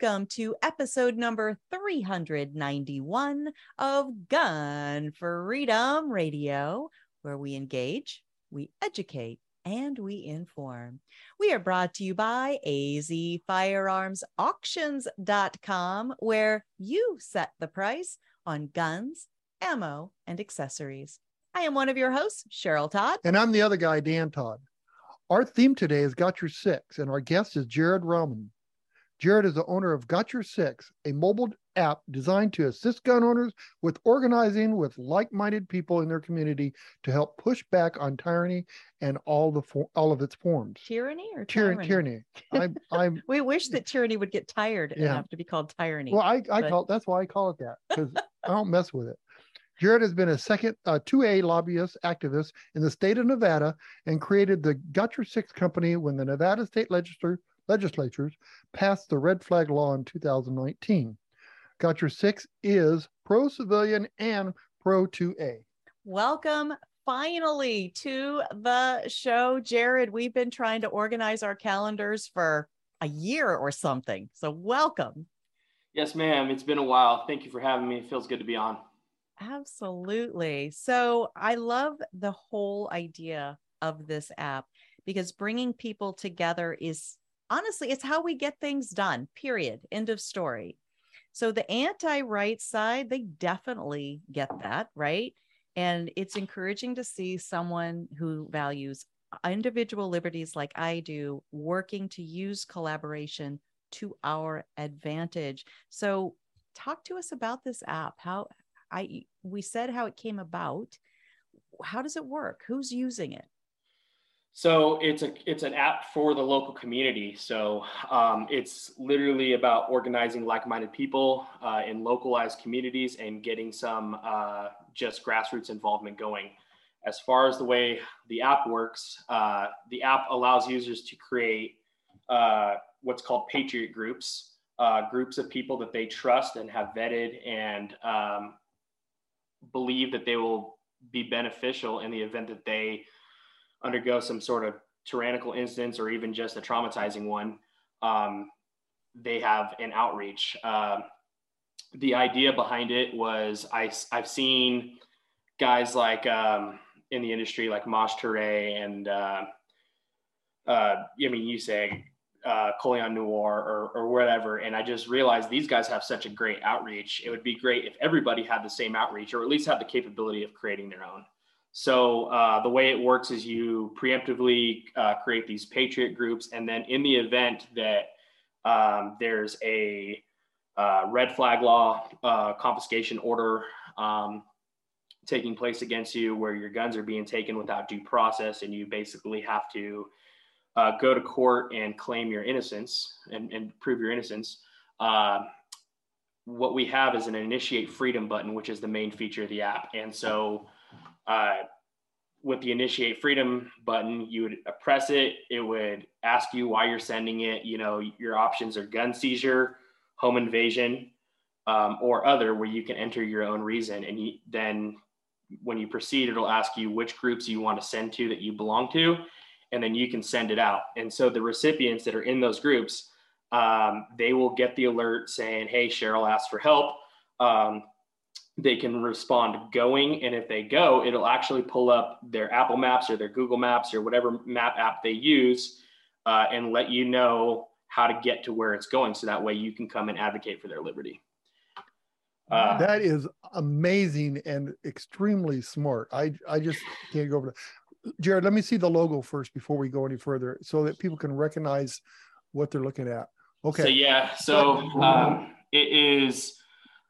Welcome to episode number 391 of Gun Freedom Radio, where we engage, we educate, and we inform. We are brought to you by azfirearmsauctions.com, where you set the price on guns, ammo, and accessories. I am one of your hosts, Cheryl Todd. And I'm the other guy, Dan Todd. Our theme today is Got Your Six, and our guest is Jared Rahman. Jared is the owner of Got Your Six, a mobile app designed to assist gun owners with organizing with like-minded people in their community to help push back on tyranny and all the for- all of its forms. Tyranny or Tyranny. tyranny? tyranny. I, I'm We wish that tyranny would get tired and Yeah. have to be called tyranny. well. I, I but- call that's why I call it that because I don't mess with it. Jared has been a second uh, 2A lobbyist activist in the state of Nevada and created the Got Your Six company when the Nevada state legislature legislatures passed the red flag law in 2019. Got Your Six is pro civilian and pro 2A. Welcome finally to the show, Jared. We've been trying to organize our calendars for a year or something. So, welcome. Yes, ma'am. It's been a while. Thank you for having me. It feels good to be on. Absolutely. So, I love the whole idea of this app because bringing people together is honestly, it's how we get things done, period. End of story. So, the anti right side, they definitely get that, right? And it's encouraging to see someone who values individual liberties like I do working to use collaboration to our advantage. So, talk to us about this app. How I we said how it came about. How does it work? Who's using it? So it's a it's an app for the local community. So um, it's literally about organizing like-minded people uh, in localized communities and getting some uh, just grassroots involvement going. As far as the way the app works, uh, the app allows users to create uh, what's called patriot groups, uh, groups of people that they trust and have vetted and um, believe that they will be beneficial in the event that they undergo some sort of tyrannical instance or even just a traumatizing one, um, they have an outreach. Um the idea behind it was I, I've seen guys like um, in the industry like Maj Toure and uh, uh, I mean, you say uh, Colion Noir or, or whatever. And I just realized these guys have such a great outreach. It would be great if everybody had the same outreach or at least had the capability of creating their own. So uh, the way it works is you preemptively uh, create these patriot groups, and then in the event that um, there's a uh, red flag law uh, confiscation order um, taking place against you, where your guns are being taken without due process, and you basically have to uh, go to court and claim your innocence and, and prove your innocence. Uh, what we have is an initiate freedom button, which is the main feature of the app, and so uh, with the initiate freedom button, you would press it. It would ask you why you're sending it. You know, your options are gun seizure, home invasion, um, or other, where you can enter your own reason. And you, then when you proceed, it'll ask you which groups you want to send to that you belong to, and then you can send it out. And so the recipients that are in those groups, um, they will get the alert saying, "Hey, Cheryl asked for help." Um, they can respond going and if they go it'll actually pull up their apple maps or their google maps or whatever map app they use uh, and let you know how to get to where it's going so that way you can come and advocate for their liberty uh, that is amazing and extremely smart. I I just can't go over to Jared. Let me see the logo first before we go any further, so that people can recognize what they're looking at. Okay. so yeah so um, it is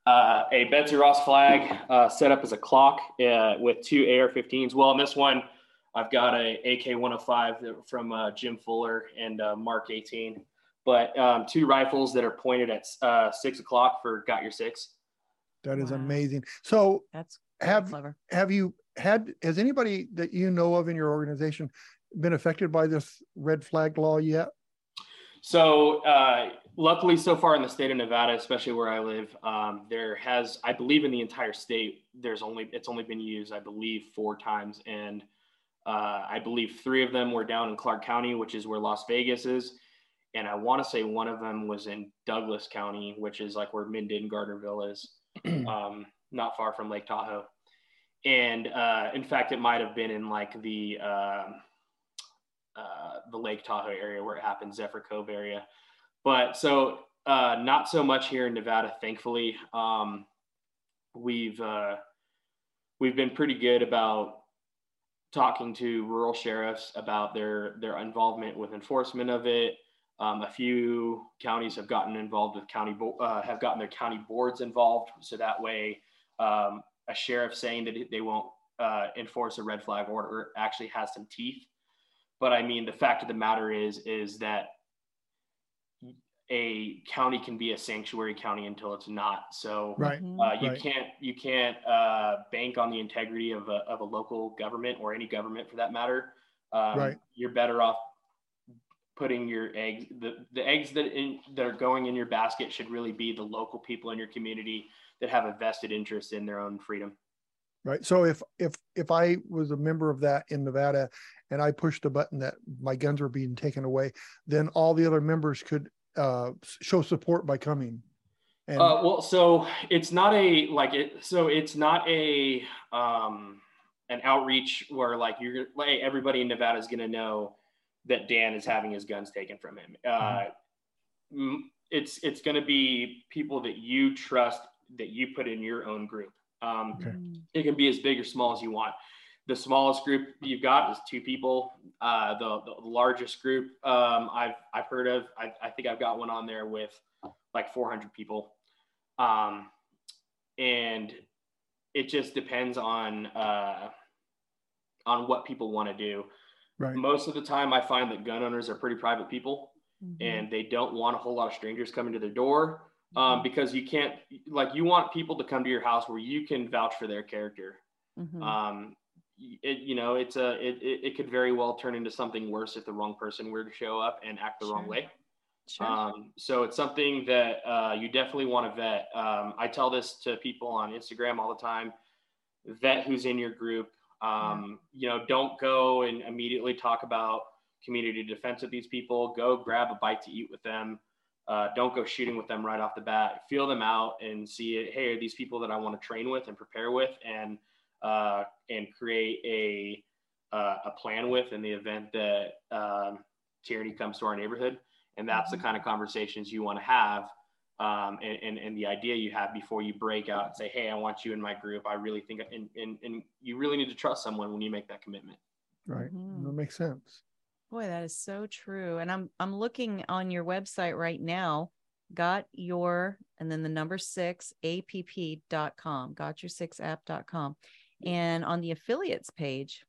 uh, a Betsy Ross flag uh, set up as a clock uh, with two AR-15s. Well, in this one, I've got a AK-105 from uh, Jim Fuller and uh, Mark 18, but um, two rifles that are pointed at uh, six o'clock for got your six. That is Wow. amazing. So That's have clever. have you had has anybody that you know of in your organization been affected by this red flag law yet? So, uh, luckily, so far in the state of Nevada, especially where I live, um, there has, I believe, in the entire state, there's only it's only been used, I believe, four times, and uh, I believe three of them were down in Clark County, which is where Las Vegas is, and I want to say one of them was in Douglas County, which is like where Minden Gardnerville is, um, not far from Lake Tahoe, and uh, in fact, it might have been in like the um uh, the Lake Tahoe area where it happened, Zephyr Cove area. But so uh, not so much here in Nevada, thankfully. Um, we've uh, we've been pretty good about talking to rural sheriffs about their their involvement with enforcement of it. Um, a few counties have gotten involved with county bo- uh, have gotten their county boards involved, so that way um, a sheriff saying that they won't uh, enforce a red flag order actually has some teeth but I mean, the fact of the matter is, is that a county can be a sanctuary county until it's not. So Right. Mhm. uh, you Right. can't you can't uh, bank on the integrity of a, of a local government or any government for that matter. Um, Right. You're better off putting your eggs the, the eggs that in, that are going in your basket should really be the local people in your community that have a vested interest in their own freedom. Right. So if if if I was a member of that in Nevada and I pushed a button that my guns were being taken away, then all the other members could uh, show support by coming. And Uh, well, so it's not a like it. So it's not a um, an outreach where like you're like everybody in Nevada is gonna know that Dan is having his guns taken from him. Uh, m- it's it's gonna be people that you trust that you put in your own group. Um, Okay. It can be as big or small as you want. The smallest group you've got is two people. Uh, the, the largest group um, I've I've heard of, I, I think I've got one on there with like 400 people, um, and it just depends on uh, on what people want to do. right. Most of the time, I find that gun owners are pretty private people, Mhm. and they don't want a whole lot of strangers coming to their door um, Mhm. because you can't like you want people to come to your house where you can vouch for their character. Mhm. um it, you know it's a it, it, could very well turn into something worse if the wrong person were to show up and act the wrong way. Sure. um so it's something that uh, you definitely want to vet. Um i tell this to people on instagram all the time. Vet who's in your group. Um you know don't go and immediately talk about community defense with these people. Go grab a bite to eat with them uh, don't go shooting with them right off the bat. Feel them out and see it. Hey, are these people that I want to train with and prepare with, and uh, and create a uh, a plan with in the event that um, tyranny comes to our neighborhood. And that's the Mhm. kind of conversations you want to have, um, and, and and the idea you have before you break out and say, hey, I want you in my group. I really think, and and, and you really need to trust someone when you make that commitment. Right. Mhm. That makes sense. Boy, that is so true. And I'm I'm looking on your website right now. Got your and then the number six app.com, got your six app.com. And on the affiliates page,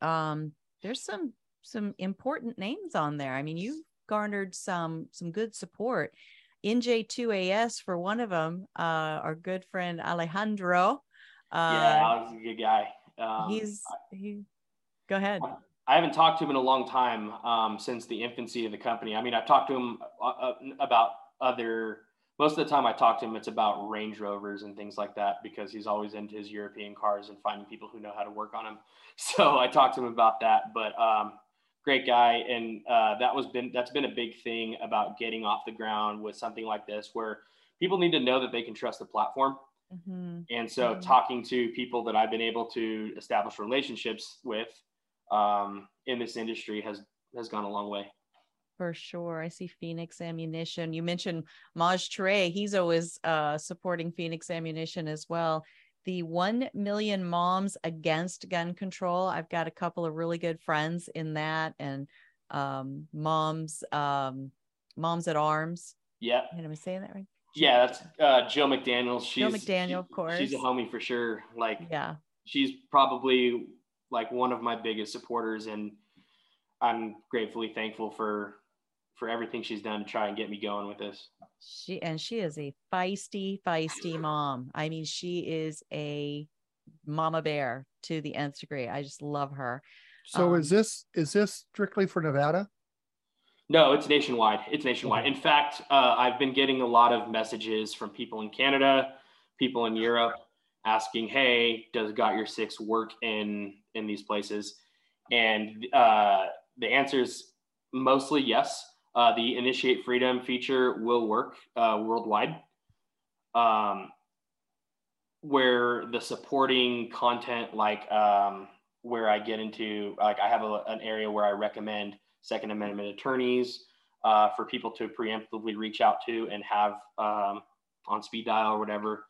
um, there's some some important names on there. I mean, you garnered some some good support. NJ2AS for one of them, uh, our good friend Alejandro. Uh, yeah, Alex is a good guy. Um, he's he go ahead. I haven't talked to him in a long time um, since the infancy of the company. I mean, I've talked to him uh, uh, about other. Most of the time, I talk to him, it's about Range Rovers and things like that because he's always into his European cars and finding people who know how to work on them. So I talked to him about that. But um, great guy, and uh, that was been that's been a big thing about getting off the ground with something like this, where people need to know that they can trust the platform. Mhm. And so, Mhm. talking to people that I've been able to establish relationships with um, in this industry has has gone a long way. For sure. I see Phoenix Ammunition. You mentioned Maj Toure. He's always uh, supporting Phoenix Ammunition as well. The 1 million moms against gun control. I've got a couple of really good friends in that and um, moms, um, moms at arms. Yep. Am I saying that right? Yeah, that's uh, Jill McDaniel. She's Jill McDaniel, of course. She's a homie for sure. Like, yeah, she's probably like one of my biggest supporters, and I'm gratefully thankful for for everything she's done to try and get me going with this. She and she is a feisty, feisty mom. I mean, she is a mama bear to the nth degree. I just love her. So Um, is this is this strictly for Nevada? No, it's nationwide. It's nationwide. In fact, uh, I've been getting a lot of messages from people in Canada, people in Europe, asking, "Hey, does Got Your Six work in in these places?" And uh, the answer is mostly yes. Uh, the Initiate Freedom feature will work uh, worldwide. Um, where the supporting content, like um, where I get into, like I have a, an area where I recommend Second Amendment attorneys uh, for people to preemptively reach out to and have um, on speed dial or whatever,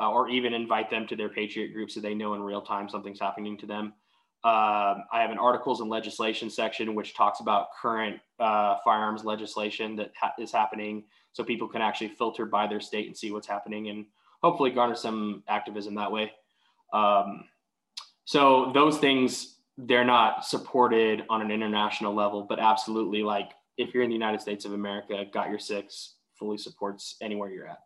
uh, or even invite them to their Patriot group so they know in real time something's happening to them. Um, I have an articles and legislation section which talks about current uh, firearms legislation that ha- is happening, so people can actually filter by their state and see what's happening, and hopefully garner some activism that way. Um, so those things they're not supported on an international level, but absolutely, like if you're in the United States of America, Got Your Six fully supports anywhere you're at.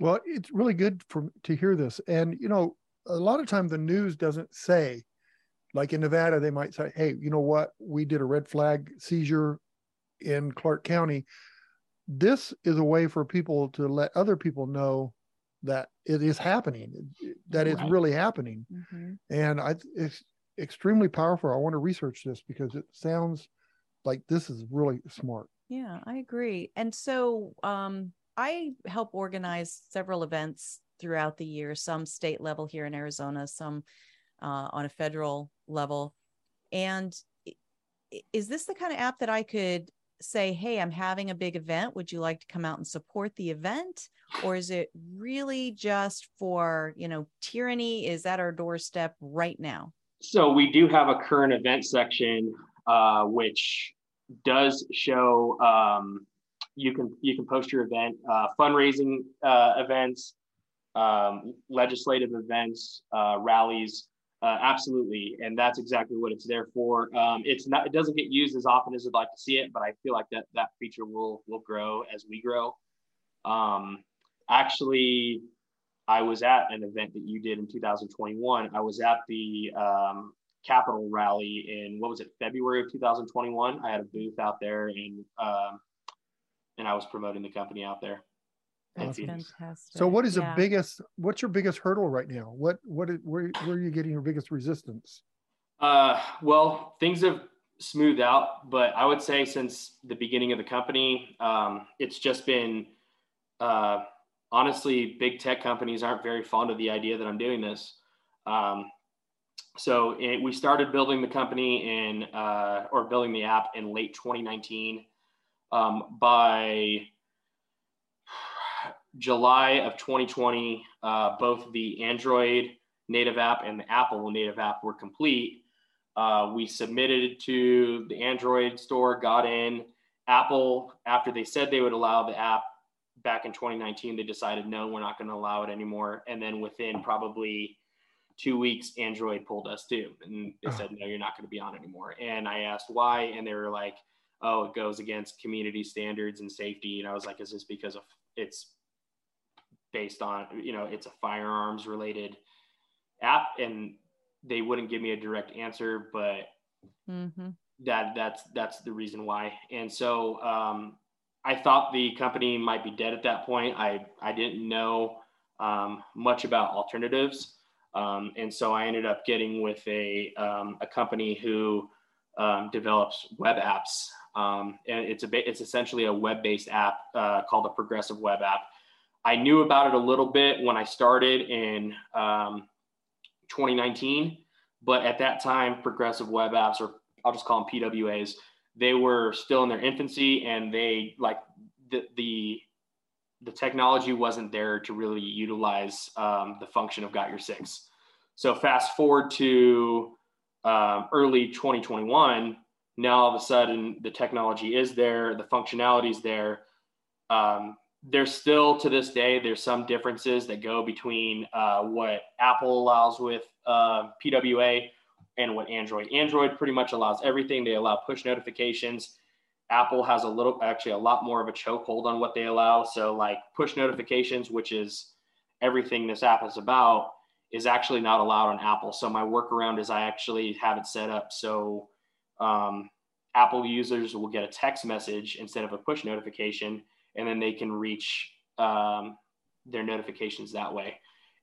Well, it's really good for to hear this. And you know, a lot of time the news doesn't say, like in Nevada, they might say, "Hey, you know what? We did a red flag seizure in Clark County." This is a way for people to let other people know that it is happening, that it's Right. really happening. Mhm. And I, it's extremely powerful. I want to research this because it sounds like this is really smart. Yeah, I agree. And so um, I help organize several events throughout the year, some state level here in Arizona, some uh, on a federal level. And is this the kind of app that I could say, hey, I'm having a big event. Would you like to come out and support the event? Or is it really just for, you know, tyranny is at our doorstep right now? So we do have a current event section, uh, which does show um, you can you can post your event, uh, fundraising uh, events, um, legislative events, uh, rallies. Uh, absolutely, and that's exactly what it's there for. Um, it's not it doesn't get used as often as I'd like to see it, but I feel like that that feature will will grow as we grow. Um, actually, I was at an event that you did in 2021. I was at the um, Capitol rally in what was it, February of 2021. I had a booth out there and um, and I was promoting the company out there. in Awesome. Phoenix. Fantastic. So, what is Yeah. the biggest? What's your biggest hurdle right now? What what is- where where are you getting your biggest resistance? Uh, well, things have smoothed out, but I would say since the beginning of the company, um, it's just been uh, honestly, big tech companies aren't very fond of the idea that I'm doing this. Um, so it, we started building the company in uh, or building the app in late 2019. Um, by July of 2020, uh, both the Android native app and the Apple native app were complete. Uh, we submitted it to the Android store, got in. Apple, after they said they would allow the app back in 2019, they decided no, we're not going to allow it anymore. And then within probably two weeks, Android pulled us too, and they said no, you're not going to be on anymore. And I asked why, and they were like, oh, it goes against community standards and safety. And I was like, is this because of it's based on you know it's a firearms related app and they wouldn't give me a direct answer but hmm that that's that's the reason why. And so um, i thought the company might be dead at that point. I i didn't know um, much about alternatives. Um, and so i ended up getting with a um, a company who um, develops web apps um, and it's a it's essentially a web-based app uh, called a progressive web app i knew about it a little bit when i started in um, 2019 but at that time progressive web apps or I'll just call them PWAs. They were still in their infancy, and they like the the the technology wasn't there to really utilize um, the function of Got Your Six. So fast forward to um, early 2021. Now all of a sudden the technology is there, the functionality is there. Um, there's still to this day there's some differences that go between uh, what Apple allows with uh, PWA and what Android. Android pretty much allows everything. They allow push notifications. Apple has a little, actually, a lot more of a chokehold on what they allow. So, like push notifications, which is everything this app is about, is actually not allowed on Apple. So, my workaround is I actually have it set up so um, Apple users will get a text message instead of a push notification, and then they can reach um, their notifications that way.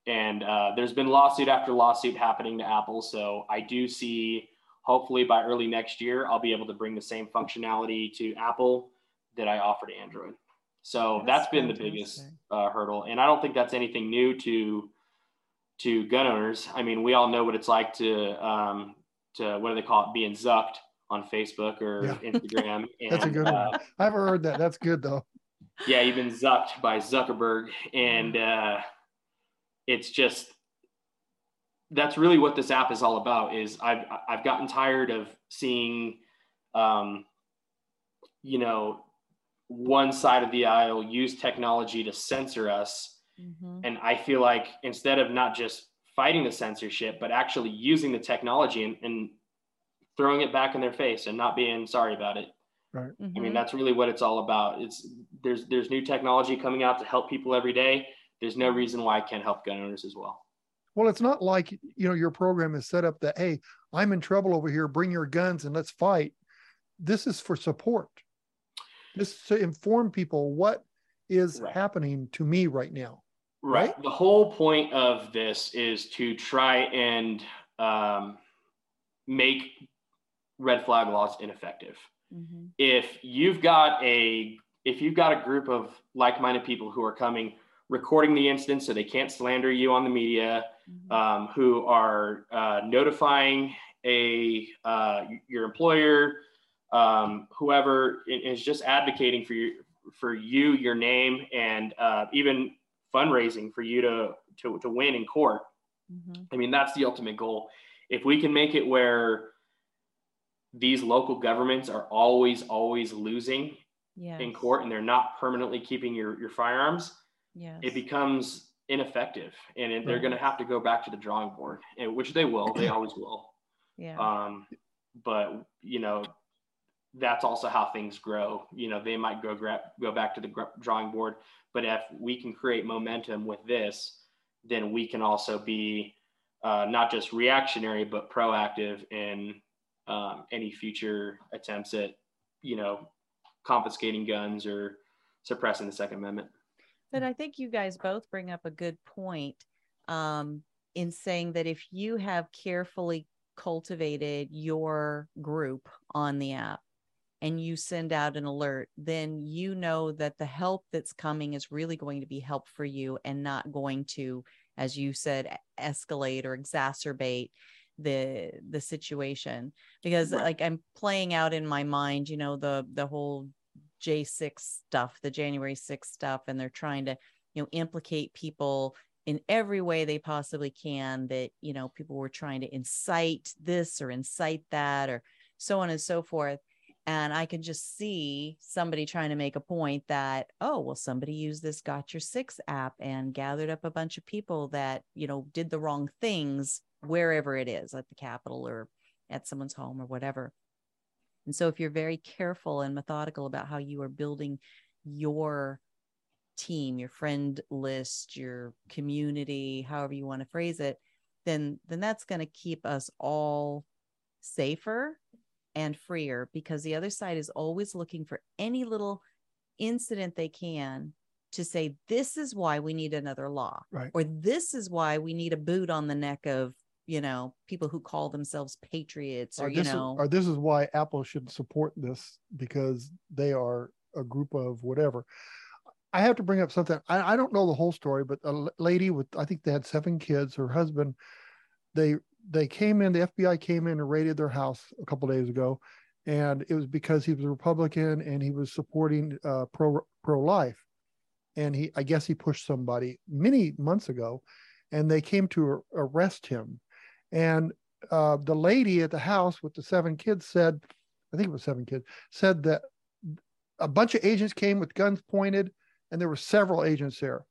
And uh, there's been lawsuit after lawsuit happening to Apple. So I do see, hopefully by early next year, I'll be able to bring the same functionality to Apple that I offer to Android. So that's, that's been the biggest uh, hurdle. And I don't think that's anything new to to gun owners. I mean, we all know what it's like to um, to what do they call it, being zucked on Facebook or yeah. Instagram. And, that's a good uh, one. I haven't heard that. That's good though. Yeah, you've been zucked by Zuckerberg, and uh, it's just that's really what this app is all about. Is I've I've gotten tired of seeing, um, you know, one side of the aisle use technology to censor us, mm-hmm. and I feel like instead of not just fighting the censorship, but actually using the technology and, and throwing it back in their face and not being sorry about it. Right. Mm-hmm. I mean, that's really what it's all about. It's there's there's new technology coming out to help people every day. There's no reason why I can't help gun owners as well. Well, it's not like you know your program is set up that hey, I'm in trouble over here. Bring your guns and let's fight. This is for support. This to inform people what is right. happening to me right now. Right. right. The whole point of this is to try and um, make red flag laws ineffective. Mm-hmm. If you've got a if you've got a group of like-minded people who are coming recording the instance so they can't slander you on the media, mm-hmm. um, who are uh, notifying a uh, your employer, um, whoever is just advocating for you for you, your name, and uh, even fundraising for you to to, to win in court. Mm-hmm. I mean, that's the ultimate goal. If we can make it where these local governments are always always losing yes. in court and they're not permanently keeping your your firearms yes. it becomes ineffective and it, they're going to have to go back to the drawing board and, which they will they always will yeah um but you know that's also how things grow you know they might go go back to the drawing board but if we can create momentum with this then we can also be uh, not just reactionary but proactive in um, any future attempts at, you know, confiscating guns or suppressing the Second Amendment. But I think you guys both bring up a good point um, in saying that if you have carefully cultivated your group on the app and you send out an alert, then you know that the help that's coming is really going to be help for you and not going to, as you said, escalate or exacerbate the the situation because right. like i'm playing out in my mind you know the the whole j6 stuff the january 6 stuff and they're trying to you know implicate people in every way they possibly can that you know people were trying to incite this or incite that or so on and so forth and i can just see somebody trying to make a point that oh well somebody used this got your six app and gathered up a bunch of people that you know did the wrong things wherever it is at the Capitol or at someone's home or whatever. And so, if you're very careful and methodical about how you are building your team, your friend list, your community, however you want to phrase it, then then that's going to keep us all safer and freer because the other side is always looking for any little incident they can to say this is why we need another law right. or this is why we need a boot on the neck of you know people who call themselves patriots or, or you know is, or this is why apple should support this because they are a group of whatever. I have to bring up something. I, I don't know the whole story but a lady with i think they had seven kids. Her husband they they came in the fbi came in and raided their house a couple days ago. And it was because he was a republican and he was supporting uh, pro pro life and he i guess he pushed somebody many months ago and they came to arrest him. And uh, the lady at the house with the seven kids said, I think it was seven kids, said that a bunch of agents came with guns pointed and there were several agents there.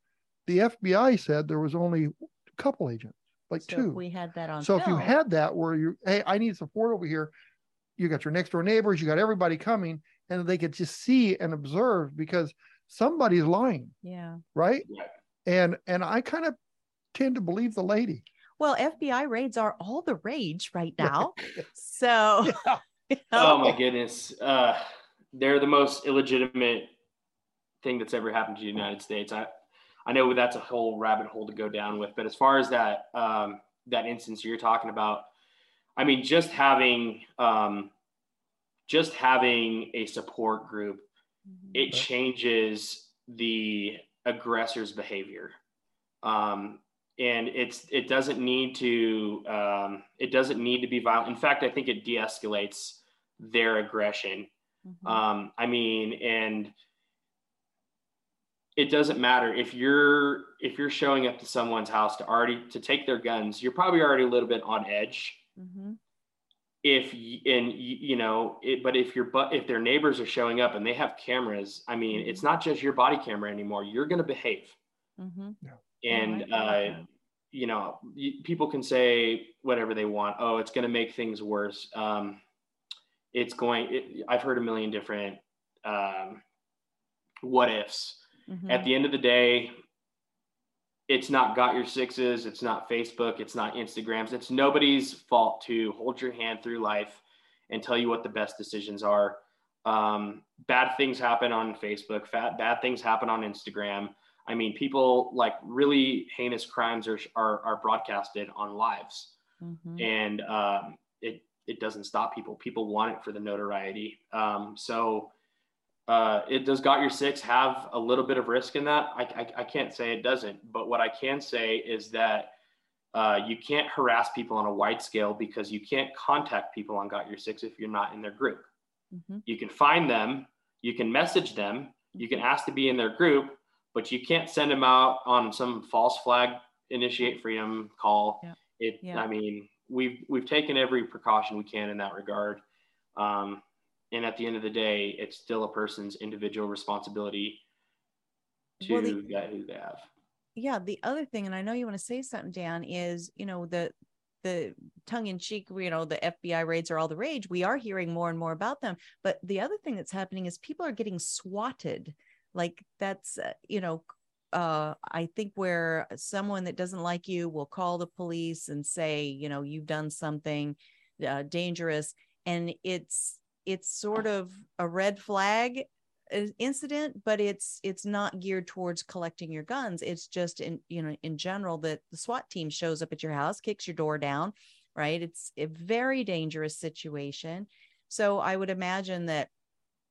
The FBI said there was only a couple agents, like So two. if we had that on so if you had that where you, hey, I need support over here, you got your next door neighbors, you got everybody coming, and they could just see and observe because somebody's lying, yeah. right? Yeah. And and I kind of tend to believe the lady. Well, FBI raids are all the rage right now. So, Yeah. you Oh my goodness. Uh, they're the most illegitimate thing that's ever happened to the United States. I, I know that's a whole rabbit hole to go down with, but as far as that, um, that instance you're talking about, I mean, just having, um, just having a support group, it changes the aggressor's behavior. Um, and it's it doesn't need to um, it doesn't need to be violent. In fact, I think it de-escalates their aggression. Mhm. Um, I mean, and it doesn't matter if you're if you're showing up to someone's house to already to take their guns, you're probably already a little bit on edge. mm-hmm. If and you know, it, but if your but if their neighbors are showing up and they have cameras, I mean, it's not just your body camera anymore. You're going to behave, mm-hmm. and I uh, you know, people can say whatever they want. Oh, it's going to make things worse. Um, it's going. It, I've heard a million different um, what ifs. Mhm. At the end of the day, it's not got your sixes. It's not Facebook. It's not Instagrams. It's nobody's fault to hold your hand through life and tell you what the best decisions are. Um, bad things happen on Facebook. Fat, bad things happen on Instagram. I mean, people like really heinous crimes are are, are broadcasted on lives Mhm. and um, it it doesn't stop people. People want it for the notoriety. Um, so uh, it does got your six have a little bit of risk in that? I, I, I can't say it doesn't, but what I can say is that uh, you can't harass people on a wide scale because you can't contact people on got your six if you're not in their group. Mhm. You can find them, you can message them, you can ask to be in their group, but you can't send them out on some false flag initiate freedom call. Yeah. It, Yeah. I mean, we've we've taken every precaution we can in that regard. Um, and at the end of the day, it's still a person's individual responsibility to Well, the- get who they have. yeah the other thing and i know you want to say something dan is you know the the tongue-in-cheek you know the fbi raids are all the rage. We are hearing more and more about them. But the other thing that's happening is people are getting swatted. Like that's uh, you know uh i think where someone that doesn't like you will call the police and say you know you've done something uh, dangerous. And it's it's sort of a red flag uh, incident but it's it's not geared towards collecting your guns. It's just in you know in general that the SWAT team shows up at your house kicks your door down right? It's a very dangerous situation. So i would imagine that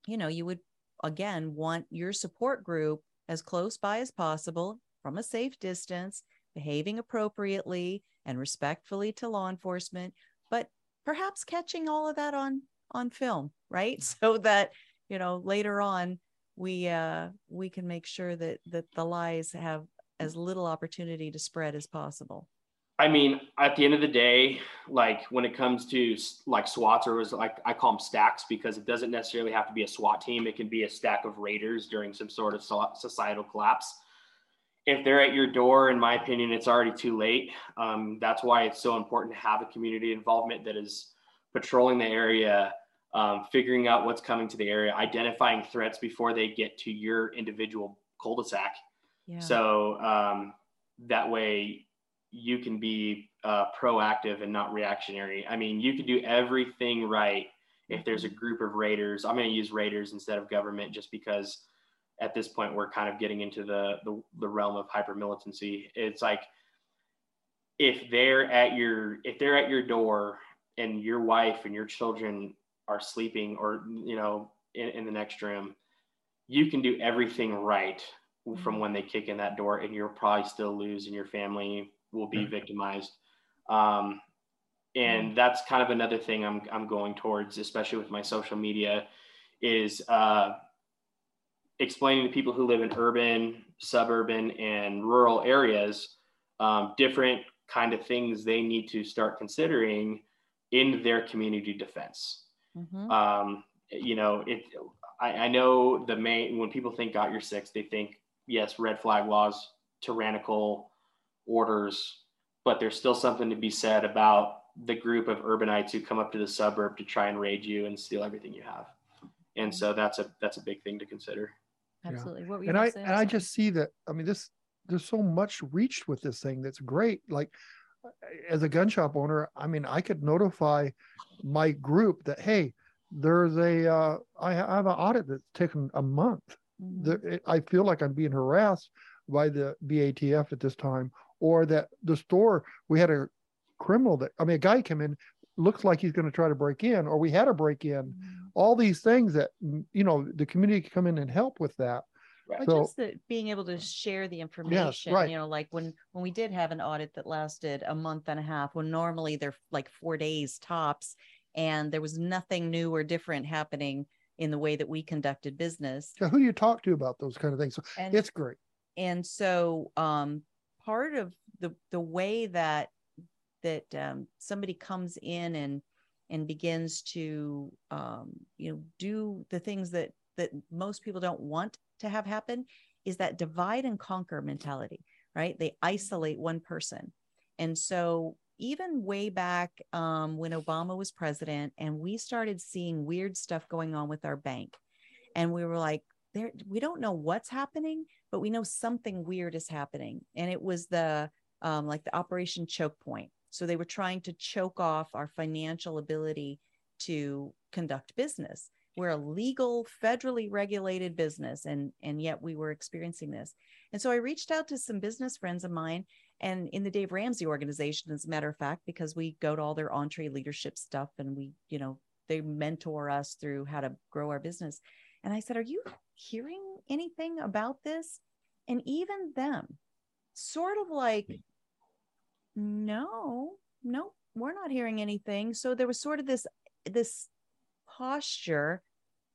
you know you would again want your support group as close by as possible from a safe distance behaving appropriately and respectfully to law enforcement but perhaps catching all of that on on film right so that you know later on we uh we can make sure that that the lies have as little opportunity to spread as possible I mean, at the end of the day, like when it comes to like SWATs or was like I call them stacks because it doesn't necessarily have to be a SWAT team. It can be a stack of raiders during some sort of societal collapse. If they're at your door, in my opinion, it's already too late. Um, that's why it's so important to have a community involvement that is patrolling the area, um, figuring out what's coming to the area, identifying threats before they get to your individual cul-de-sac. yeah So um, that way you can be uh, proactive and not reactionary. I mean, you can do everything right if there's a group of raiders. I'm going to use raiders instead of government just because at this point we're kind of getting into the the, the realm of hyper militancy. It's like if they're at your if they're at your door and your wife and your children are sleeping or you know in, in the next room, you can do everything right from when they kick in that door and you'll probably still lose and your family will be victimized. Um, and that's kind of another thing I'm, I'm going towards especially with my social media is uh, explaining to people who live in urban suburban and rural areas um, different kind of things they need to start considering in their community defense Mhm. um, you know, it. I, I know the main when people think got your six, they think yes, red flag laws, tyrannical orders, but there's still something to be said about the group of urbanites who come up to the suburb to try and raid you and steal everything you have. And so that's a that's a big thing to consider. Absolutely. What were you and I and I just see that. I mean, this there's so much reached with this thing that's great. Like as a gun shop owner, I mean, I could notify my group that hey, there's a uh, I have an audit that's taken a month. Mhm. The, it, I feel like I'm being harassed by the BATF at this time, or that the store we had a criminal that I mean, a guy came in looks like he's going to try to break in, or we had a break in. Mhm. All these things that you know the community can come in and help with that. But So- just the, being able to share the information, right. you know, like when when we did have an audit that lasted a month and a half, when normally they're like four days tops, and there was nothing new or different happening in the way that we conducted business. So who do you talk to about those kind of things? So And it's great. and so um part of the the way that that um, somebody comes in and and begins to um you know do the things that that most people don't want to have happen is that divide and conquer mentality right? They isolate one person. And so even way back um, when obama was president and we started seeing weird stuff going on with our bank and we were like there we don't know what's happening but we know something weird is happening. And it was the um, like the operation choke point. So they were trying to choke off our financial ability to conduct business we're a legal federally regulated business and and yet we were experiencing this. And so i reached out to some business friends of mine and in the dave ramsey organization as a matter of fact because we go to all their EntreLeadership stuff and we you know they mentor us through how to grow our business. And i said are you hearing anything about this? And even them sort of like hmm. no no we're not hearing anything. So there was sort of this this posture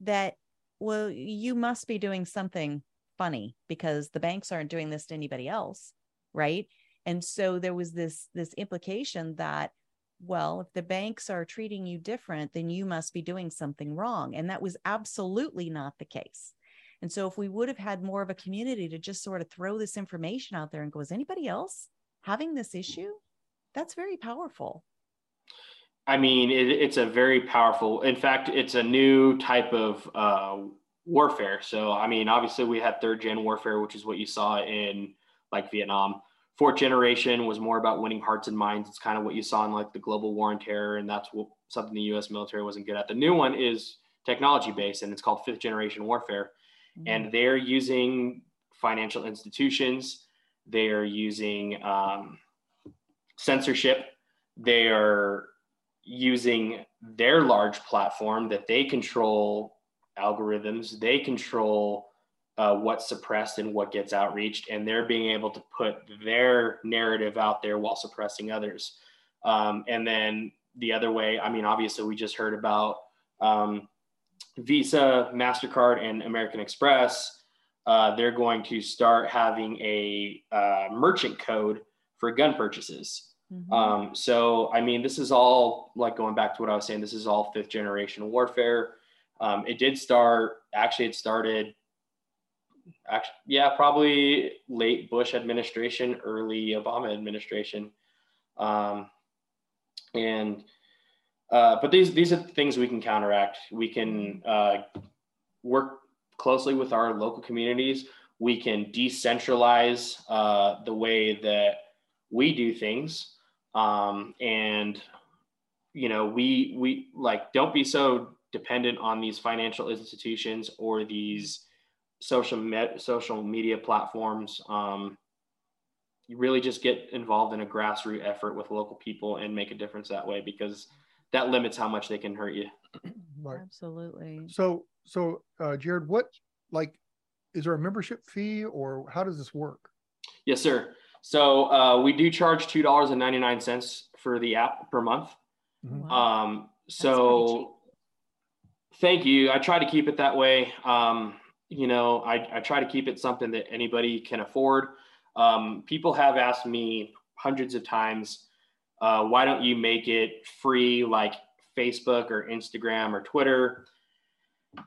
that well you must be doing something funny because the banks aren't doing this to anybody else right? And so there was this this implication that well if the banks are treating you different then you must be doing something wrong. And that was absolutely not the case. And so if we would have had more of a community to just sort of throw this information out there and go is anybody else having this issue? That's very powerful I mean, it, it's a very powerful. In fact, it's a new type of uh, warfare. So, I mean, obviously, we had third gen warfare, which is what you saw in like Vietnam. Fourth generation was more about winning hearts and minds. It's kind of what you saw in like the global war on terror, and that's what something the U.S. military wasn't good at. The new one is technology based, and it's called fifth generation warfare. And they're using financial institutions. They are using um, censorship. They are using their large platform that they control algorithms, they control uh, what's suppressed and what gets outreached, and they're being able to put their narrative out there while suppressing others. Um, and then the other way, I mean, obviously, we just heard about um, Visa, MasterCard, and American Express. Uh, they're going to start having a uh, merchant code for gun purchases. Mhm. Um, so, I mean, this is all like going back to what I was saying, this is all fifth generation warfare. Um, it did start, actually, it started, actually, yeah, probably late Bush administration, early Obama administration. Um, and, uh, but these, these are things we can counteract. We can uh, work closely with our local communities. We can decentralize uh, the way that we do things um, and you know we we like don't be so dependent on these financial institutions or these social me- social media platforms um, you really just get involved in a grassroots effort with local people and make a difference that way because that limits how much they can hurt you Right. absolutely So, so uh, Jared, what like is there a membership fee or how does this work? yes sir so uh, we do charge $2.99 for the app per month Mhm. Wow. Um, so thank you. I try to keep it that way. Um, you know, I, I try to keep it something that anybody can afford. Um, people have asked me hundreds of times, uh, why don't you make it free like Facebook or Instagram or Twitter?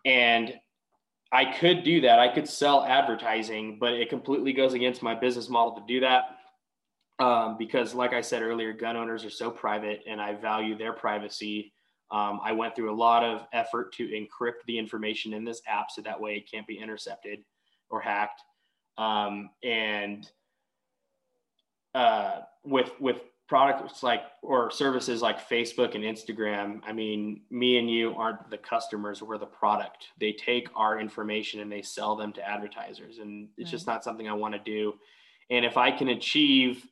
And I could do that. I could sell advertising, but it completely goes against my business model to do that. Um, because, like I said earlier, gun owners are so private and I value their privacy. Um, I went through a lot of effort to encrypt the information in this app so that way it can't be intercepted or hacked. Um, and uh, with with products like or services like Facebook and Instagram, I mean, me and you aren't the customers, we're the product. They take our information and they sell them to advertisers. And it's right. just not something I want to do. And if I can achieve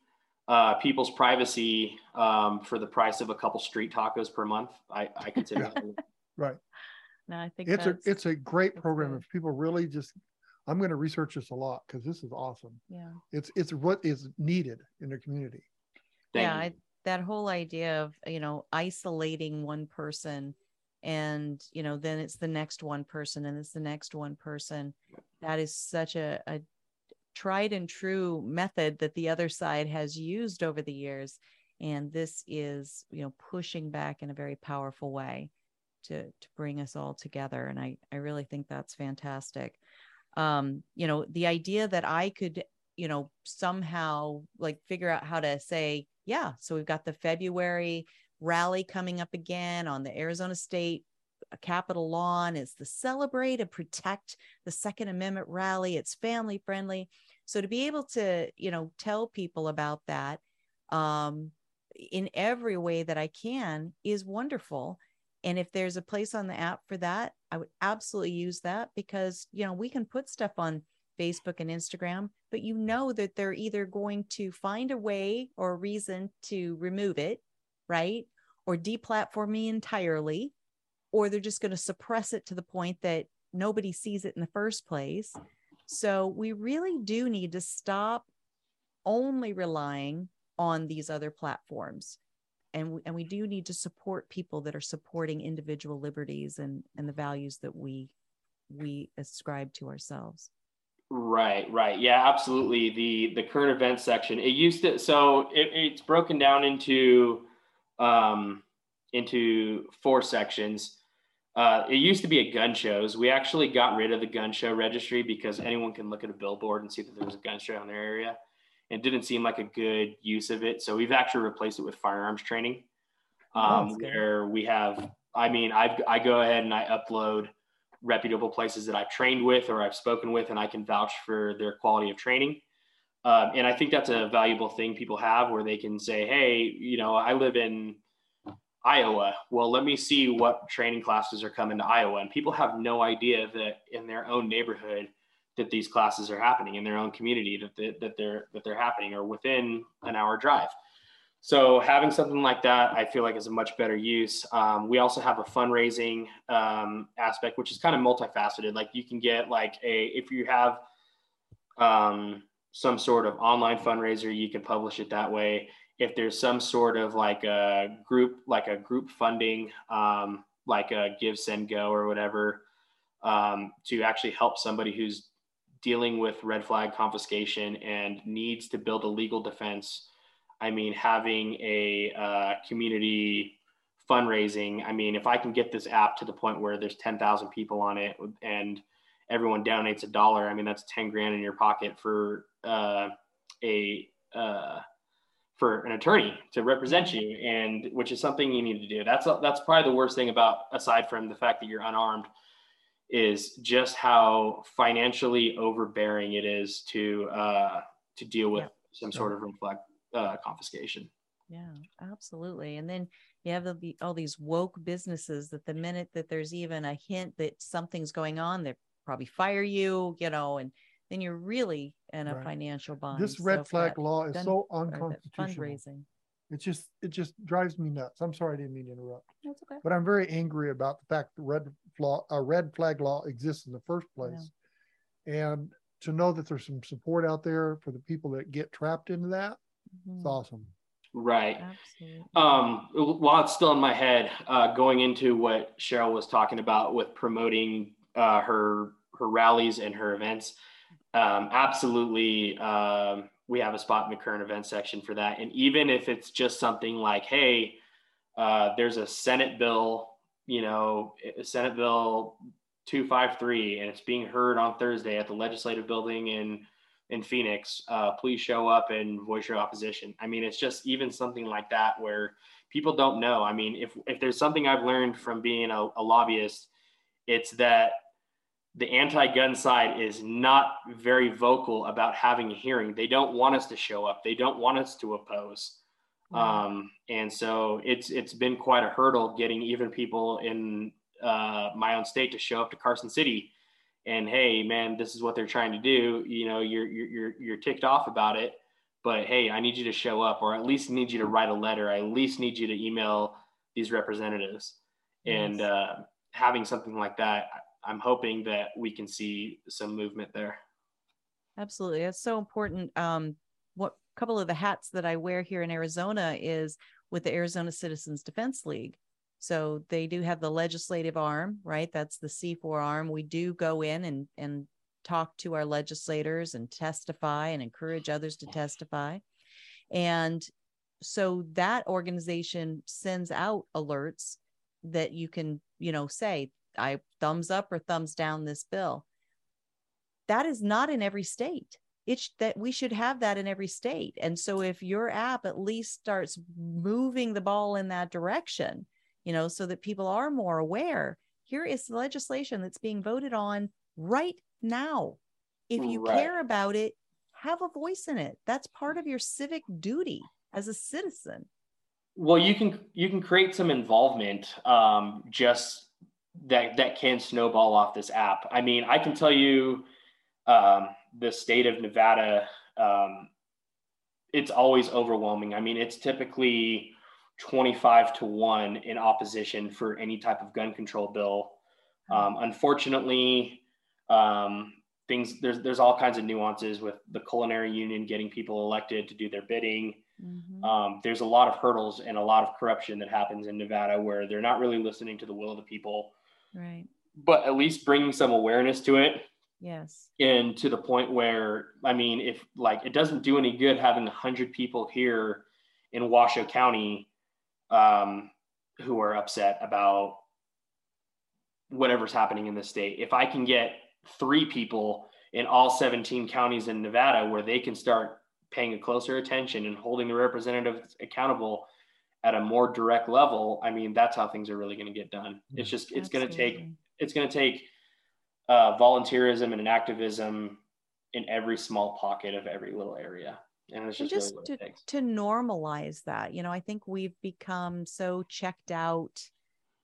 uh, people's privacy um, for the price of a couple street tacos per month, I, I consider that. right. No, I think it's a it's a great program. Good. If people really just, I'm going to research this a lot because this is awesome. Yeah. It's it's what is needed in the community yeah I, that whole idea of you know isolating one person and you know then it's the next one person and it's the next one person. That is such a, a tried and true method that the other side has used over the years. And this is you know pushing back in a very powerful way to to bring us all together. And i i really think that's fantastic. Um you know the idea that i could you know somehow like figure out how to say yeah, so we've got the February rally coming up again on the Arizona State uh, Capitol lawn. It's the celebrate and protect the Second Amendment rally. It's family friendly. So to be able to, you know, tell people about that um, in every way that I can is wonderful. And if there's a place on the app for that, I would absolutely use that because, you know, we can put stuff on Facebook and Instagram, but you know that they're either going to find a way or a reason to remove it, right? Or deplatform me entirely, or they're just going to suppress it to the point that nobody sees it in the first place. So we really do need to stop only relying on these other platforms. And we, and we do need to support people that are supporting individual liberties and, and the values that we we ascribe to ourselves. Right, right. Yeah, absolutely. The the current events section. It used to so it, it's broken down into um into four sections. Uh, it used to be a gun shows. We actually got rid of the gun show registry because anyone can look at a billboard and see that there was a gun show in their area. It didn't seem like a good use of it. So we've actually replaced it with firearms training, oh, um, oh, where we have, I mean, I, I go ahead and I upload reputable places that I've trained with or I've spoken with, and I can vouch for their quality of training. Um, and I think that's a valuable thing people have where they can say, hey, you know, I live in Iowa. Well, let me see what training classes are coming to Iowa. And people have no idea that in their own neighborhood that these classes are happening in their own community that, they, that they're that they're happening or within an hour drive. So having something like that, I feel like is a much better use. Um, we also have a fundraising um, aspect, which is kind of multifaceted. Like you can get like a if you have um, some sort of online fundraiser, you can publish it that way. If there's some sort of like a group, like a group funding, um, like a GiveSendGo or whatever, um, to actually help somebody who's dealing with red flag confiscation and needs to build a legal defense I mean, having a uh, community fundraising. I mean, if I can get this app to the point where there's 10,000 people on it and everyone donates a dollar, I mean, that's 10 grand in your pocket for uh, a, uh, for an attorney to represent you and which is something you need to do. That's, that's probably the worst thing about, aside from the fact that you're unarmed is just how financially overbearing it is to, uh, to deal with yeah. some sort of red flag uh, confiscation. Yeah, absolutely. And then you have the, all these woke businesses that the minute that there's even a hint that something's going on, they probably fire you, you know, and then you're really in a right. financial bind. This red so flag law is done, so unconstitutional. Fundraising. It just it just drives me nuts. I'm sorry I didn't mean to interrupt. That's okay. But I'm very angry about the fact that red flag a red flag law exists in the first place. Yeah. And to know that there's some support out there for the people that get trapped into that. It's awesome. Right. Absolutely. Um, while it's still in my head, uh, going into what Cheryl was talking about with promoting uh, her her rallies and her events, um, absolutely, um, we have a spot in the current event section for that. And even if it's just something like, hey, uh, there's a Senate bill, you know, Senate bill 253 and it's being heard on Thursday at the legislative building in in Phoenix, uh, please show up and voice your opposition. I mean, it's just even something like that where people don't know. I mean, if if there's something I've learned from being a, a lobbyist, it's that the anti-gun side is not very vocal about having a hearing. They don't want us to show up. They don't want us to oppose. Um, and so it's it's been quite a hurdle getting even people in uh, my own state to show up to Carson City and hey man this is what they're trying to do. You know you're you're you're ticked off about it but hey i need you to show up or at least need you to write a letter. I at least need you to email these representatives. Yes. and uh, having something like that i'm hoping that we can see some movement there. Absolutely. It's so important. Um what couple of the hats that i wear here in arizona is with the arizona citizens defense league so they do have the legislative arm, right? That's the C4 arm. We do go in and, and talk to our legislators and testify and encourage others to testify. And so that organization sends out alerts that you can, you know, say, I thumbs up or thumbs down this bill. That is not in every state. It's that we should have that in every state. And so if your app at least starts moving the ball in that direction, you know, so that people are more aware. Here is legislation that's being voted on right now. If you right. care about it, have a voice in it. That's part of your civic duty as a citizen. Well, you can you can create some involvement um, just that that can snowball off this app. I mean, I can tell you um, the state of Nevada. Um, it's always overwhelming. I mean, it's typically 25 to 1 in opposition for any type of gun control bill. Um, unfortunately, um, things there's there's all kinds of nuances with the culinary union getting people elected to do their bidding. Mm-hmm. Um, there's a lot of hurdles and a lot of corruption that happens in Nevada where they're not really listening to the will of the people. Right. But at least bringing some awareness to it. Yes. And to the point where, I mean, if like it doesn't do any good having a hundred people here in Washoe County um, who are upset about whatever's happening in the state. If I can get three people in all 17 counties in Nevada where they can start paying a closer attention and holding the representatives accountable at a more direct level, I mean, that's how things are really going to get done. It's just, it's going to take, it's going to take uh, volunteerism and an activism in every small pocket of every little area and it's just, and just really to, to normalize that you know i think we've become so checked out.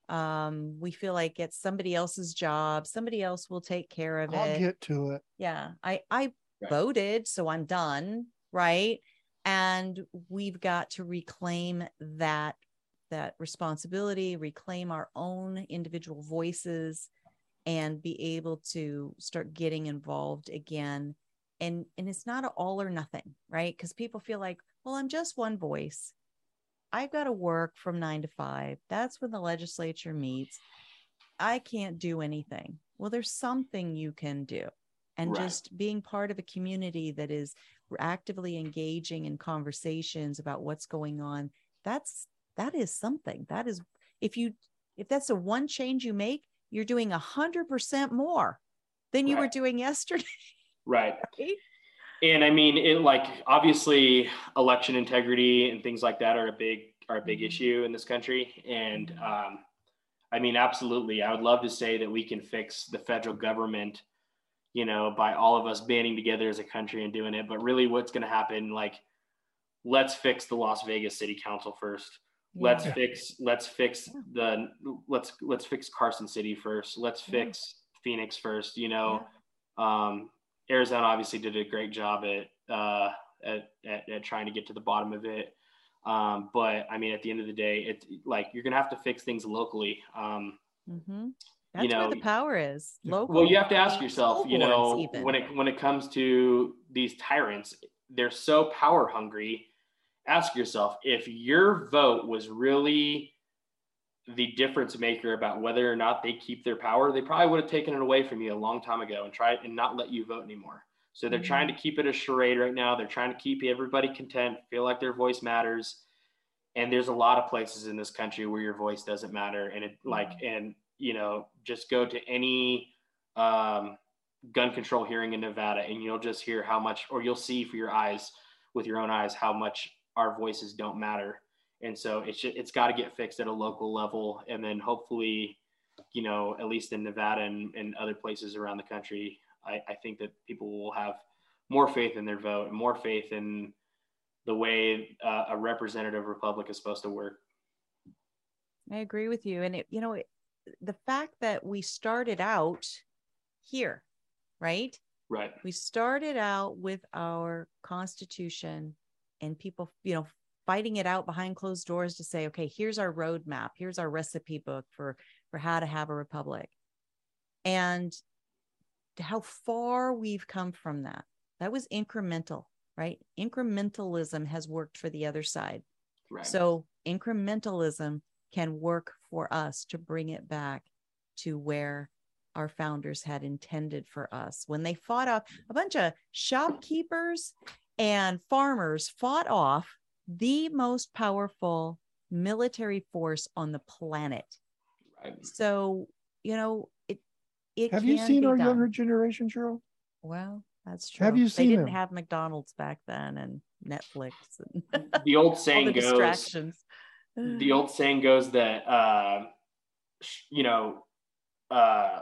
Um we feel like it's somebody else's job somebody else will take care of I'll it. i'll get to it. Yeah i i right. voted so i'm done right? And we've got to reclaim that that responsibility reclaim our own individual voices and be able to start getting involved again and and it's not all or nothing right? Because people feel like well i'm just one voice. I've got to work from nine to five. That's when the legislature meets. I can't do anything. Well there's something you can do. And right. just being part of a community that is actively engaging in conversations about what's going on that's that is something. That is if you if that's the one change you make you're doing a hundred percent more than you right. were doing yesterday Right. And I mean, it like obviously election integrity and things like that are a big are a big mm-hmm. issue in this country. And um, I mean, absolutely, I would love to say that we can fix the federal government, you know, by all of us banding together as a country and doing it. But really, what's going to happen? Like, let's fix the Las Vegas City Council first. Yeah. Let's fix let's fix the let's let's fix Carson City first. Let's fix yeah. Phoenix first. You know. Yeah. Um, Arizona obviously did a great job at, uh, at, at, at, trying to get to the bottom of it. Um, but I mean, at the end of the day, it's like you're gonna have to fix things locally. Um, mm-hmm. That's you know, where the power is. Local. Well, you have to ask yourself, you know, when it when it comes to these tyrants, they're so power hungry. Ask yourself if your vote was really the difference maker about whether or not they keep their power, they probably would have taken it away from you a long time ago and tried and not let you vote anymore. So they're mm-hmm. trying to keep it a charade right now. They're trying to keep everybody content, feel like their voice matters. And there's a lot of places in this country where your voice doesn't matter. And it like, mm-hmm. and you know, just go to any um, gun control hearing in Nevada and you'll just hear how much, or you'll see for your eyes, with your own eyes, how much our voices don't matter. And so it's just, it's got to get fixed at a local level. And then hopefully, you know, at least in Nevada and, and other places around the country, I, I think that people will have more faith in their vote and more faith in the way uh, a representative republic is supposed to work. I agree with you. And it, you know, it, the fact that we started out here, right? Right. We started out with our constitution and people, you know, fighting it out behind closed doors to say, okay, here's our roadmap, here's our recipe book for for how to have a republic. And how far we've come from that. That was incremental, right? Incrementalism has worked for the other side. Right. So incrementalism can work for us to bring it back to where our founders had intended for us. When they fought off a bunch of shopkeepers and farmers fought off the most powerful military force on the planet. Right. So, you know, it it Have you seen our done. younger generation, Cheryl? Well, that's true. Have you seen They seen didn't them? have McDonald's back then and Netflix and The old saying the goes, distractions. the old saying goes that uh, you know uh,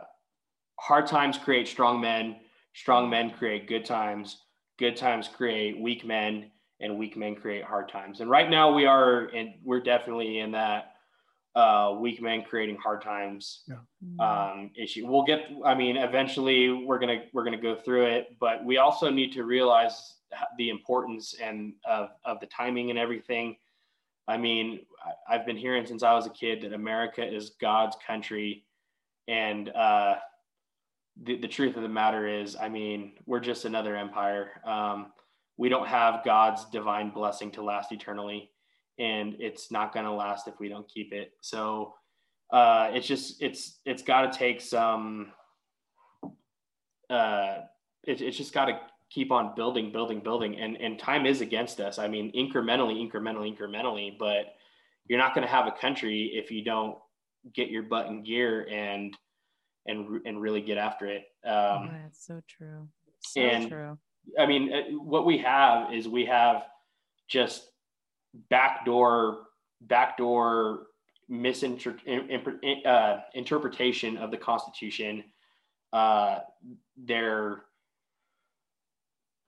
hard times create strong men strong men create good times good times create weak men and weak men create hard times and right now we are and we're definitely in that uh, weak men creating hard times Mm. um, issue we'll get i mean eventually we're gonna we're gonna go through it but we also need to realize the importance and of, of the timing and everything I mean, I- I've been hearing since I was a kid that America is God's country. And uh, the, the truth of the matter is, I mean, we're just another empire. Um, we don't have God's divine blessing to last eternally. And it's not going to last if we don't keep it. So uh, it's just, it's, it's got to take some, uh, it, it's just got to keep on building, building, building. And, and time is against us. I mean, incrementally, incrementally, incrementally, but you're not going to have a country if you don't get your butt in gear and, and, and really get after it. Oh, Um, that's so true. So and- true. I mean, uh, what we have is we have just backdoor, backdoor misinter- in- uh, interpretation of the Constitution. Uh, they're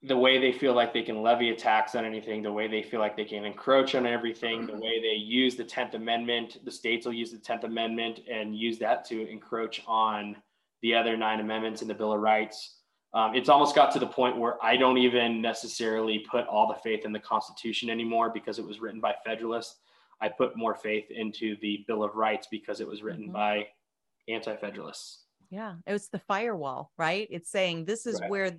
the way they feel like they can levy a tax on anything, the way they feel like they can encroach on everything, the way they use the Tenth Amendment. The states will use the Tenth Amendment and use that to encroach on the other nine amendments in the Bill of Rights. Um, it's almost got to the point where I don't even necessarily put all the faith in the Constitution anymore because it was written by Federalists. I put more faith into the Bill of Rights because it was written Mhm. by anti-federalists. Yeah. It was the firewall, right? It's saying this is Right. where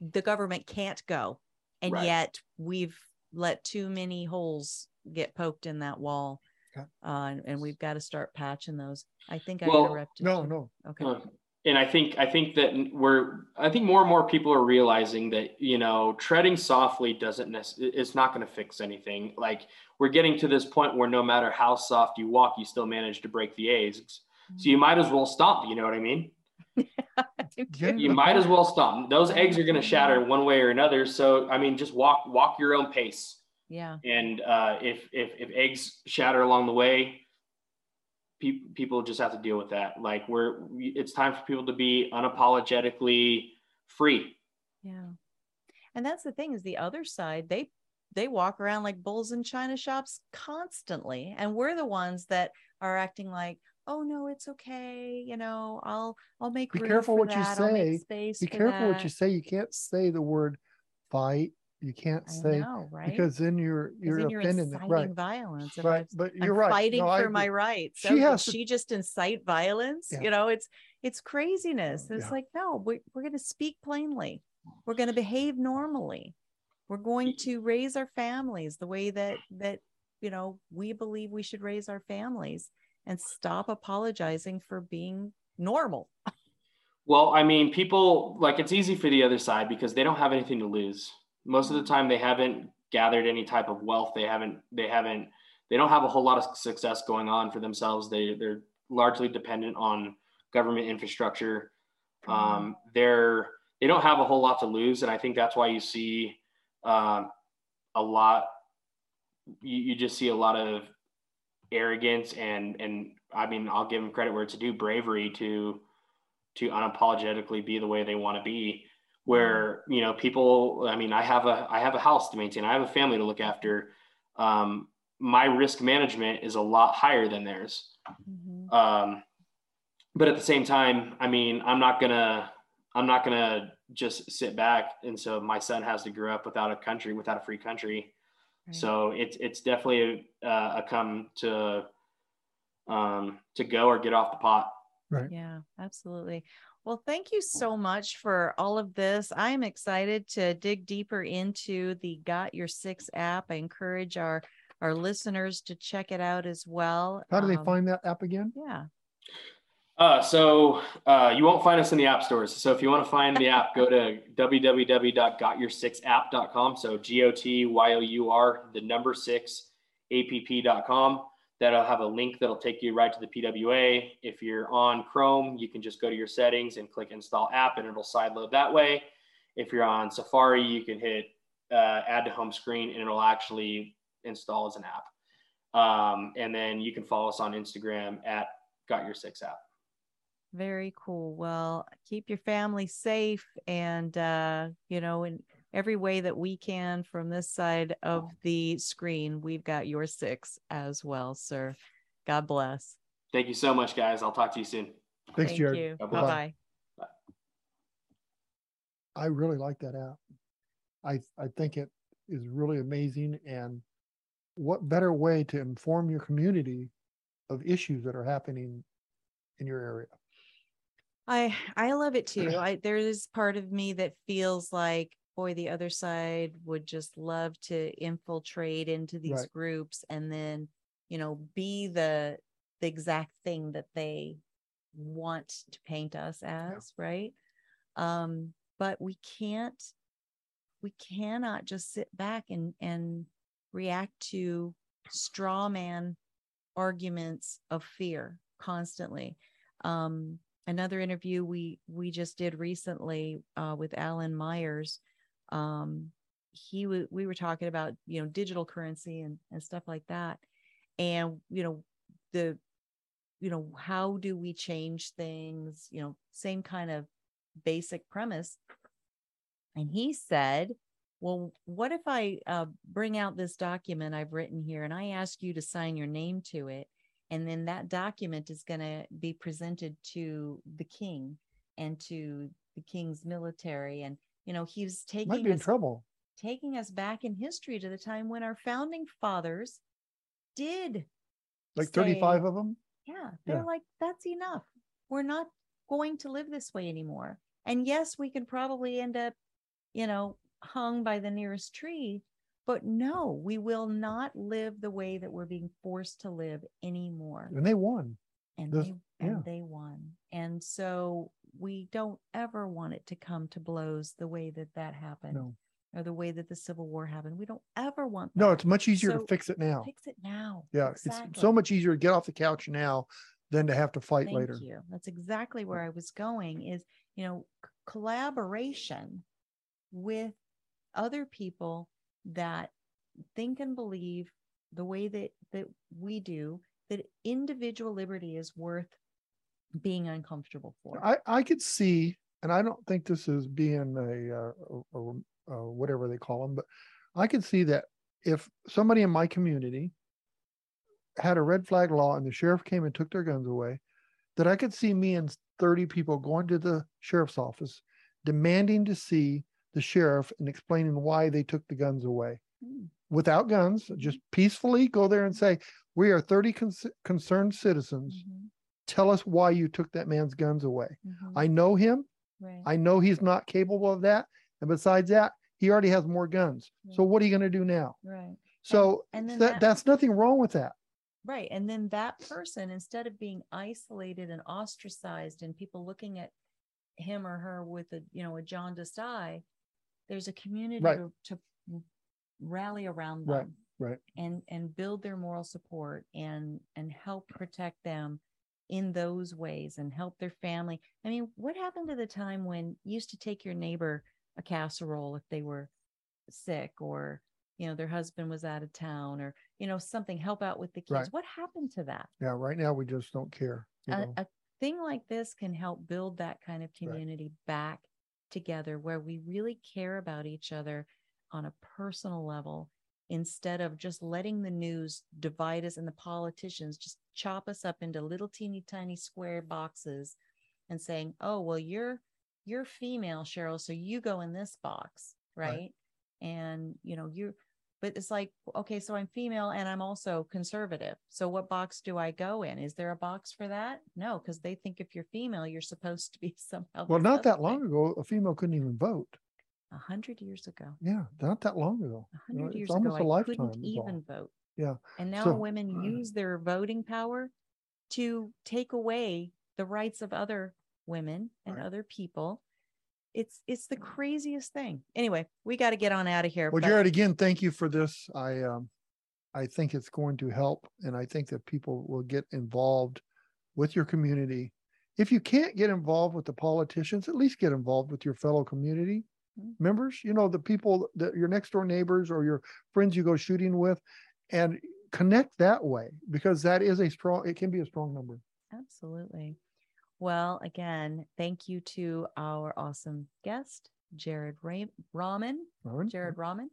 the government can't go. And Right. yet we've let too many holes get poked in that wall. Okay. Uh, and, and we've got to start patching those. I think I Well, interrupted. No, you. no. Okay. Uh, and I think I think that we're I think more and more people are realizing that you know treading softly doesn't nec- it's not going to fix anything. Like we're getting to this point where no matter how soft you walk, you still manage to break the eggs. So you might as well stomp. You know what I mean? Yeah. You might as well stomp. Those eggs are going to shatter one way or another. So I mean, just walk walk your own pace. yeah. And uh, if if if eggs shatter along the way, pe- people just have to deal with that. Like we're we, it's time for people to be unapologetically free. Yeah. And that's the thing is the other side, they they walk around like bulls in china shops constantly. And we're the ones that are acting like, oh no, it's okay. You know, I'll I'll make Be room careful what you that. I'll say. space Be for careful what you say. You can't say the word fight. You can't say know, right? because then you're 'Cause you're then you're offending them. inciting Right. violence. If Right. I've- But I'm you're right. fighting No, I for my rights. She So did has to- she just incite violence? Yeah. You know, it's it's craziness. It's Yeah. like, no, we're, we're going to speak plainly. We're going to behave normally. We're going to raise our families the way that that you know we believe we should raise our families and stop apologizing for being normal. Well, I mean, people like it's easy for the other side because they don't have anything to lose. Most of the time, they haven't gathered any type of wealth. They haven't. They haven't. They don't have a whole lot of success going on for themselves. They they're largely dependent on government infrastructure. Um, they're they don't have a whole lot to lose, and I think that's why you see um, a lot. You, you just see a lot of arrogance and and I mean I'll give them credit where it's due, bravery to to unapologetically be the way they want to be. Where you know people, I mean, I have a I have a house to maintain, I have a family to look after. Um, my risk management is a lot higher than theirs. Mhm. Um, but at the same time, I mean, I'm not gonna, I'm not gonna just sit back. And so my son has to grow up without a country, without a free country. Right. So it's it's definitely a, a come to um, to go or get off the pot. right Yeah, absolutely. Well, thank you so much for all of this. I am excited to dig deeper into the Got Your Six app. I encourage our our listeners to check it out as well. How do they Um, find that app again? Yeah. Uh, so uh, you won't find us in the app stores. So if you want to find the app, go to www.gotyoursixapp.com. So G O T Y O U R, the number six, app.com. That'll have a link that'll take you right to the PWA. If you're on Chrome, you can just go to your settings and click install app and it'll sideload that way. If you're on Safari, you can hit uh, add to home screen and it'll actually install as an app. Um, and then you can follow us on Instagram at Got Your Six App. Very cool. Well, keep your family safe and uh, you know, in every way that we can from this side of the screen, we've got your six as well, sir. God bless. Thank you so much, guys. I'll talk to you soon. Thanks, Thank Jared. you. Bye Bye-bye. bye. I really like that app. I I think it is really amazing and what better way to inform your community of issues that are happening in your area. I I love it too. I there is part of me that feels like boy the other side would just love to infiltrate into these Right. groups and then you know be the the exact thing that they want to paint us as, right? Um but we can't we cannot just sit back and and react to straw man arguments of fear constantly um another interview we we just did recently uh, with Alan Myers. Um, he w- we were talking about you know digital currency and and stuff like that, and you know the you know how do we change things? You know, same kind of basic premise. And he said, "Well, what if I uh, bring out this document I've written here, and I ask you to sign your name to it?" and then that document is going to be presented to the king and to the king's military and you know he's taking Might taking be in trouble. taking us back in history to the time when our founding fathers did Like say, 35 of them. yeah they're Yeah. like that's enough we're not going to live this way anymore and yes we can probably end up you know hung by the nearest tree but no we will not live the way that we're being forced to live anymore And they won. and This- they and they won and so we don't ever want it to come to blows the way that that happened No. or the way that the civil war happened we don't ever want that. No, it's much easier So to fix it now. fix it now Yeah, it's so much easier to get off the couch now than to have to fight Thank later. you that's exactly where i was going is you know c- collaboration with other people that think and believe the way that that we do that individual liberty is worth being uncomfortable for I, I could see, and I don't think this is being a, uh, a whatever they call them, but I could see that if somebody in my community had a red flag law and the sheriff came and took their guns away, that I could see me and 30 people going to the sheriff's office demanding to see the sheriff and explaining why they took the guns away without guns, just peacefully go there and say, We are 30 cons- concerned citizens. Mhm, Tell us why you took that man's guns away. mhm, I know him. right, I know he's not capable of that. And besides that, he already has more guns. So what are you going to do now? right So and then that, that- that's nothing wrong with that. Right. And then that person, instead of being isolated and ostracized and people looking at him or her with a, you know, a jaundiced eye, there's a community Right. to, to rally around them. Right, right. and and build their moral support and and help protect them in those ways and help their family. I mean, what happened to the time when you used to take your neighbor a casserole if they were sick or you know their husband was out of town or you know something help out with the kids Right. what happened to that Yeah, right now we just don't care. you a, know. a thing like this can help build that kind of Right. community back together where we really care about each other on a personal level instead of just letting the news divide us and the politicians just chop us up into little teeny tiny square boxes and saying oh well you're you're female cheryl so you go in this box Right. right, and you know you but it's like okay so i'm female and i'm also conservative. So what box do i go in? Is there a box for that? No because they think if you're female you're supposed to be somehow Well, not that long ago, a female couldn't even vote. A hundred years ago Yeah, not that long ago. a hundred years almost ago a i lifetime couldn't even vote Yeah. and now So- women use their voting power to take away the rights of other women and Right. other people it's it's the craziest thing anyway we got to get on out of here Well, but- Jared, again, thank you for this. I um, I think it's going to help, and I think that people will get involved with your community. If you can't get involved with the politicians, at least get involved with your fellow community. Members. You know, the people that your next door neighbors or your friends you go shooting with, and connect that way because that is a strong. It can be a strong number. Absolutely. Well, again, thank you to our awesome guest, Jared Ra- Rahman? Jared Rahman,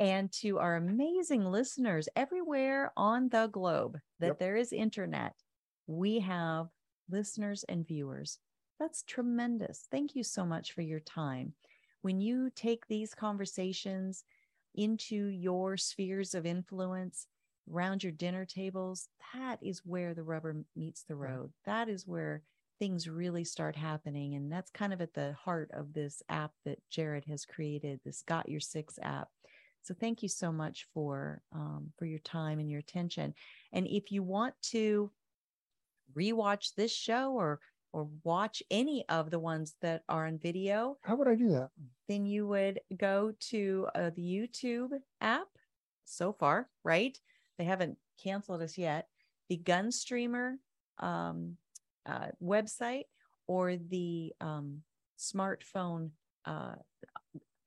and to our amazing listeners everywhere on the globe that Yep. there is internet. We have listeners and viewers. That's tremendous. Thank you so much for your time. When you take these conversations into your spheres of influence, around your dinner tables, that is where the rubber meets the road. That is where things really start happening. And that's kind of at the heart of this app that Jared has created, this Got Your Six app. So thank you so much for um, for your time and your attention. And if you want to rewatch this show or or watch any of the ones that are on video, How would I do that? then you would go to uh, the YouTube app so far, right? They haven't canceled us yet. The Gunstreamer um, uh, website or the um, smartphone uh,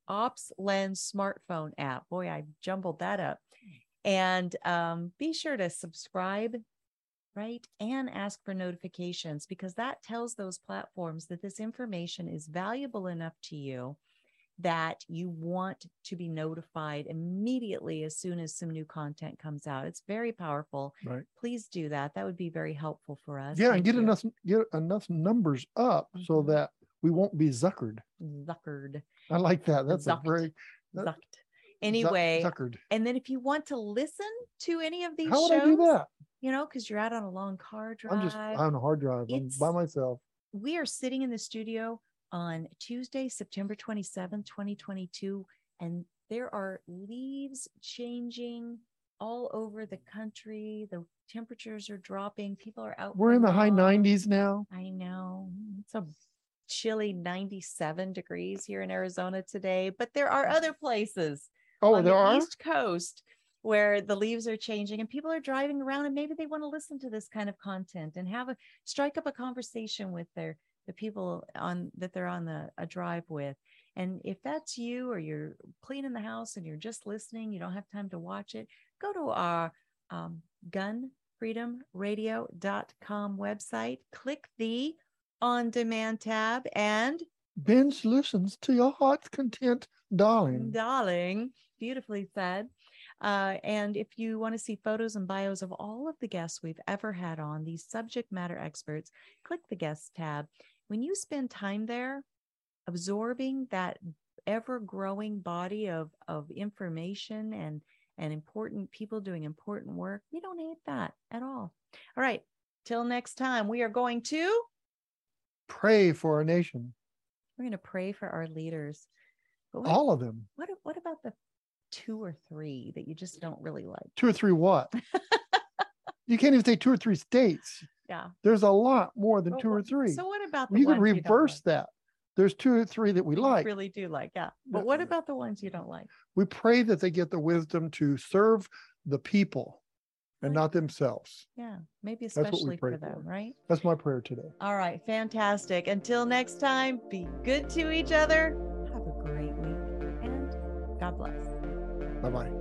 Ops Lens smartphone app. Boy, I jumbled that up. And um, be sure to subscribe, right? And ask for notifications because that tells those platforms that this information is valuable enough to you that you want to be notified immediately as soon as some new content comes out. It's very powerful. Right. Please do that. That would be very helpful for us. Yeah, and get you. enough get enough numbers up so Mhm. that we won't be zuckered. Zuckered. I like that. That's a very that- Zucked. Anyway, zuckered. and then if you want to listen to any of these How would shows, I do that? You know, because you're out on a long car drive, I'm just on a hard drive. I'm by myself. we are sitting in the studio on Tuesday, September 27th, 2022, and there are leaves changing all over the country. The temperatures are dropping. People are out. We're in the high long- 90s now. I know. It's a chilly 97 degrees here in Arizona today, but there are other places Oh, on there the are. East Coast where the leaves are changing and people are driving around and maybe they want to listen to this kind of content and have a strike up a conversation with their the people on that they're on the a drive with. And if that's you or you're cleaning the house and you're just listening, you don't have time to watch it, go to our um, gunfreedomradio.com website, click the on demand tab and Binge listens to your heart's content, darling. Darling, beautifully said. Uh, and if you want to see photos and bios of all of the guests we've ever had on, these subject matter experts, click the guest tab. When you spend time there absorbing that ever growing body of, of information and, and important people doing important work, you don't hate that at all. All right. Till next time, we are going to Pray for our nation. we're going to pray for our leaders. What, All of them. what what about the two or three that you just don't really like? Two or three what? you can't even say two or three states. Yeah. There's a lot more than Well, two or three. So what about the you could ones you reverse like? that. There's two or three that we You like. really do like, yeah. But what about the ones you don't like? We pray that they get the wisdom to serve the people and not themselves. Yeah, maybe especially for them, for. right? That's my prayer today. All right, fantastic. Until next time, be good to each other. Have a great week and God bless. Bye bye.